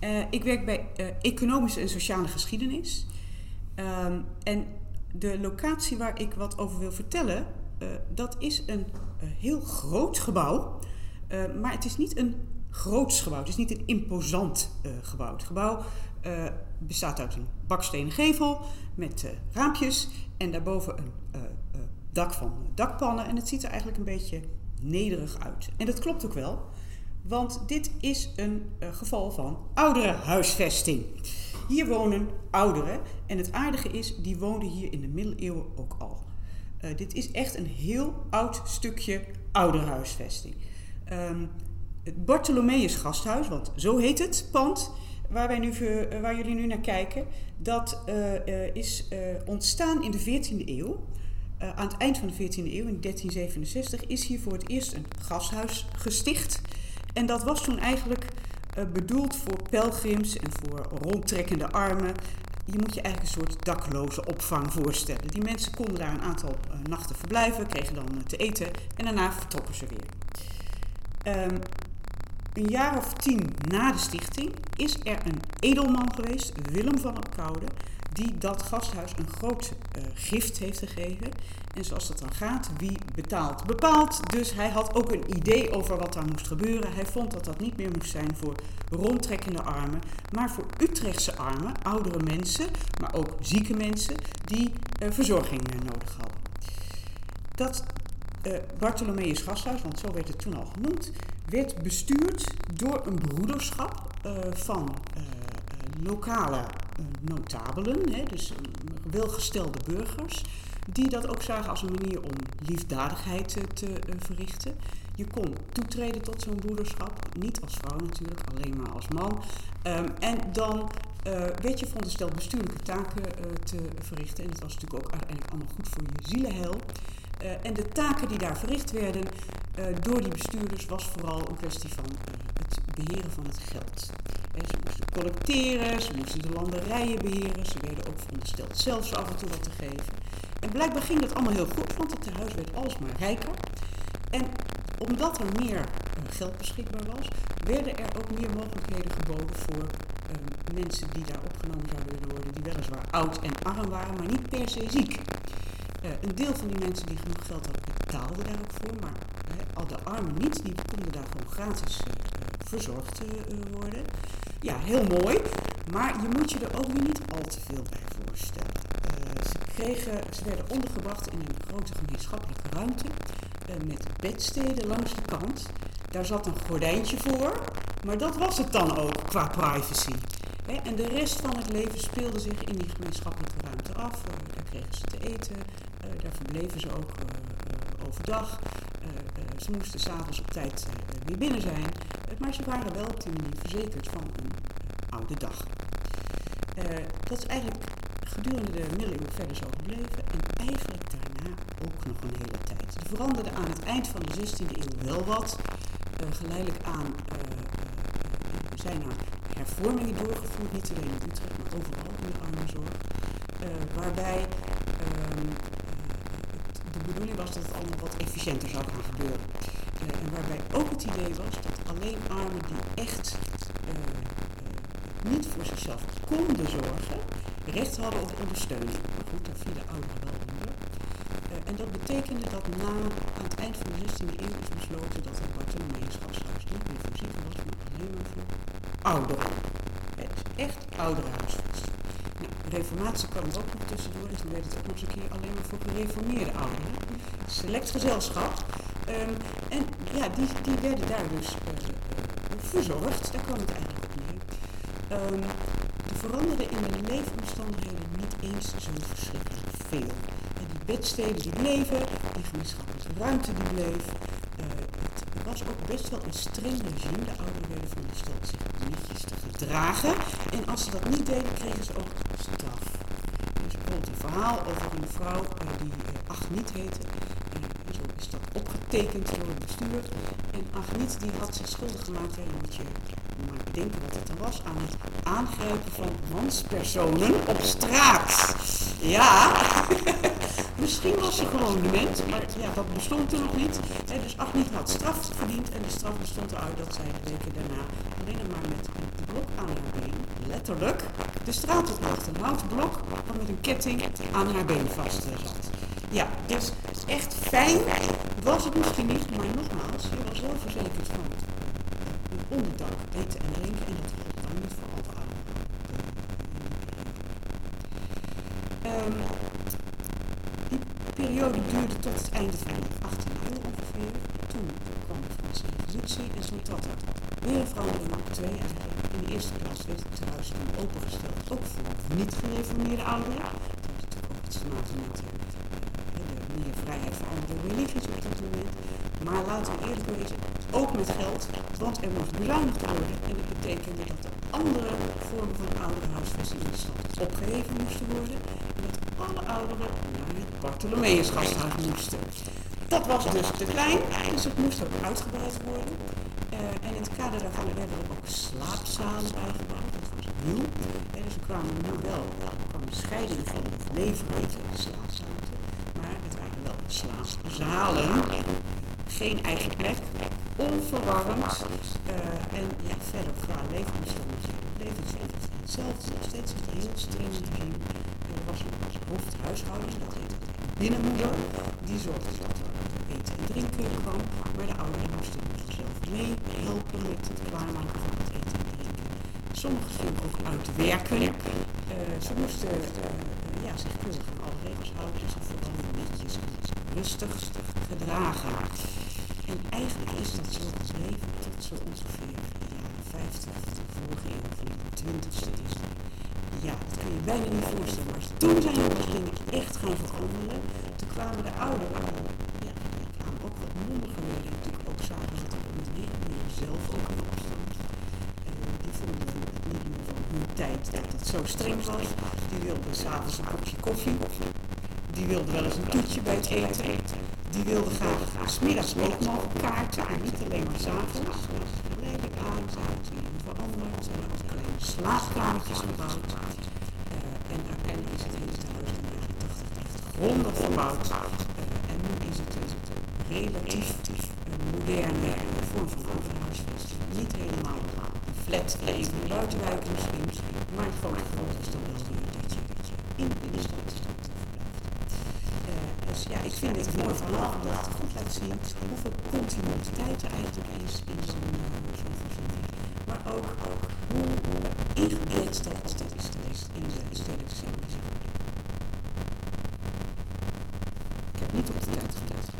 Uh, ik werk bij uh, economische en sociale geschiedenis. Um, en de locatie waar ik wat over wil vertellen, uh, dat is een heel groot gebouw. maar het is niet een groots gebouw, het is niet een imposant gebouw. Het gebouw bestaat uit een bakstenen gevel met raampjes en daarboven een dak van dakpannen. En het ziet er eigenlijk een beetje nederig uit. En dat klopt ook wel. Want dit is een uh, geval van ouderenhuisvesting. Hier wonen ouderen. En het aardige is, die woonden hier in de middeleeuwen ook al. Uh, dit is echt een heel oud stukje ouderhuisvesting. Um, het Bartholomeus gasthuis, want zo heet het pand waar, wij nu, uh, waar jullie nu naar kijken, dat is ontstaan in de 14e eeuw. aan het eind van de 14e eeuw, in 1367, is hier voor het eerst een gasthuis gesticht. En dat was toen eigenlijk uh, bedoeld voor pelgrims en voor rondtrekkende armen. Je moet je eigenlijk een soort dakloze opvang voorstellen. Die mensen konden daar een aantal uh, nachten verblijven, kregen dan uh, te eten en daarna vertrokken ze weer. Um, een jaar of tien na de stichting is er een edelman geweest, Willem van Koude, die dat gasthuis een groot uh, gift heeft gegeven. En zoals dat dan gaat, wie betaalt, bepaalt. Dus hij had ook een idee over wat daar moest gebeuren. Hij vond dat dat niet meer moest zijn voor rondtrekkende armen, maar voor Utrechtse armen, oudere mensen, maar ook zieke mensen die uh, verzorging uh, nodig hadden. Dat Bartholomeus Gasthuis, want zo werd het toen al genoemd, werd bestuurd door een broederschap van lokale notabelen, hè, dus welgestelde burgers, die dat ook zagen als een manier om liefdadigheid te, te verrichten. Je kon toetreden tot zo'n broederschap, niet als vrouw natuurlijk, alleen maar als man. Um, en dan werd je verondersteld bestuurlijke taken te verrichten. En dat was natuurlijk ook uiteindelijk allemaal goed voor je zielenheil. en de taken die daar verricht werden door die bestuurders was vooral een kwestie van het beheren van het geld. Ze moesten collecteren, ze moesten de landerijen beheren, ze werden ook verondersteld zelfs af en toe wat te geven. En blijkbaar ging dat allemaal heel goed, want het tehuis werd alsmaar rijker. En omdat er meer uh, geld beschikbaar was, werden er ook meer mogelijkheden geboden voor uh, mensen die daar opgenomen zouden willen worden, die weliswaar oud en arm waren, maar niet per se ziek. Uh, een deel van die mensen die genoeg geld hadden, betaalde daar ook voor, maar al de armen niet, die konden daar gewoon gratis verzorgd worden. Ja, heel mooi, maar je moet je er ook weer niet al te veel bij voorstellen. ze, kregen, ze werden ondergebracht in een grote gemeenschappelijke ruimte met bedsteden langs de kant. Daar zat een gordijntje voor, maar dat was het dan ook qua privacy. En de rest van het leven speelde zich in die gemeenschappelijke ruimte af. Daar kregen ze te eten, daar verbleven ze ook overdag. Ze moesten s'avonds op tijd weer binnen zijn, maar ze waren wel op die manier verzekerd van een oude dag. dat is eigenlijk gedurende de middeleeuwen verder zo gebleven en eigenlijk daarna ook nog een hele tijd. Er veranderde aan het eind van de 16e eeuw wel wat. Uh, geleidelijk aan uh, uh, zijn er hervormingen doorgevoerd, niet alleen in Utrecht, maar overal in de armenzorg. waarbij ehm, de bedoeling was dat het allemaal wat efficiënter zou gaan gebeuren. en waarbij ook het idee was dat alleen armen die echt niet voor zichzelf konden zorgen, recht hadden op ondersteuning. Maar goed, daar vielen ouderen wel onder. En dat betekende dat na, aan het eind van de 16e eeuw is besloten dat het gasthuis niet meer voor zieken was, maar alleen maar voor ouderen. Het echt ouderenhuisvesting. Nou, reformatie kwam er ook nog tussendoor, dus dan werd het ook nog eens een keer alleen maar voor gereformeerde ouderen. Select gezelschap. Um, en ja, die, die werden daar dus uh, verzorgd, daar kwam het eigenlijk op neer. Um, er veranderde in de leefomstandigheden niet eens zo verschrikkelijk veel. En die bedsteden die bleven, die gemeenschappelijke ruimte die bleef. Was ook best wel een streng regime. De ouderen werden verondersteld zich netjes te gedragen. En als ze dat niet deden, kregen ze ook straf. Er bijvoorbeeld een verhaal over een vrouw uh, die uh, Agniet heette. En zo is dat opgetekend door het bestuur. En Agniet die had zich schuldig gemaakt, moet je maar bedenken wat het dan was, aan het aangrijpen van manspersonen op straat. Ja, misschien was ze gewoon dement, maar ja, dat bestond er nog niet. En dus Agniet had straf verdiend en de straf bestond eruit dat zij de weken daarna alleen maar met een blok aan haar been, letterlijk, de straat op. Een houten blok dat met een ketting aan haar been vast zat. Ja, dus echt fijn was het misschien niet, maar nogmaals, je was wel verzekerd van een onderdak, eten en drinken en dat geldt dan niet voor alle ouderen. Um, die periode duurde tot het einde van de 18e eeuw ongeveer. Toen kwam de Franse revolutie en zo trad er weer verandering op twee eigenlijk. In de eerste plaats werd het huis toen opengesteld, ook voor niet-gereformeerde ouderen. Dat had natuurlijk ook iets te maken met de meer vrijheid voor andere religies op dat moment. Maar laten we eerlijk wezen, ook met geld, want er moest bezuinigd worden. En dat betekende dat de andere vormen van ouderenhuisvesting in de stad opgeheven moesten worden. En dat alle ouderen naar het Bartholomeusgasthuis moesten. Dat was dus te klein, dus het moest ook uitgebreid worden. Uh, en in het kader daarvan werden er ook slaapzalen bijgebouwd. Dat was nieuw. En dus er kwamen nu wel, kwam een scheiding van het leefruimte en slaapzalen. Maar het waren wel slaapzalen. Geen eigen plek, onverwarmd. Uh, en ja, verder qua leefomstandigheden bleef het hetzelfde. Nog steeds het heel streng heen. Er was een hoofdhuishouden, dat heette binnenmoeder. Die zorgde dat er eten en drinken kwam. Maar de ouderen moesten zelf meehelpen met het klaarmaken van het eten en drinken. Sommigen gingen ook uitwerken. Uh, ze moesten uh, ja, zich keurig aan alle regels houden. Dus vooral netjes rustig gedragen. En eigenlijk is het zo gebleven tot zo ongeveer de jaren 50 van de vorige eeuw, van de 20ste. Ja, dat kun je bijna niet voorstellen. Maar toen zijn de dingen echt gaan veranderen. Toen kwamen de ouderen, ja, die kwamen ook wat mondiger worden. Natuurlijk ook zagen ze dat een meer zelf ook in opstand. En die vonden het niet meer van hun tijd dat het zo streng was. Die wilden s'avonds een kopje koffie. Die wilden wel eens een toetje bij het eten. Die wilde graag smiddags ook nog kaarten en niet alleen maar s'avonds. Dus geleidelijk aan zijn ze veranderd. Kleine slaapkamertjes gebouwd. Uh, en uiteindelijk is het in de jaren 80 echt grondig verbouwd. Uh, en nu is het, het een relatief moderne vorm van overhuisvesting. Niet helemaal flat, even in de buitenwijken misschien, maar het grote groot is dan dat je in de stad dus ja, ik vind het mooi verhaal dat het goed laat zien hoeveel continuïteit er eigenlijk is in zo'n zo voorziening. Maar ook, hoe ingebed dat altijd is in de stedelijke samenleving. Ik heb niet op de tijd geteld.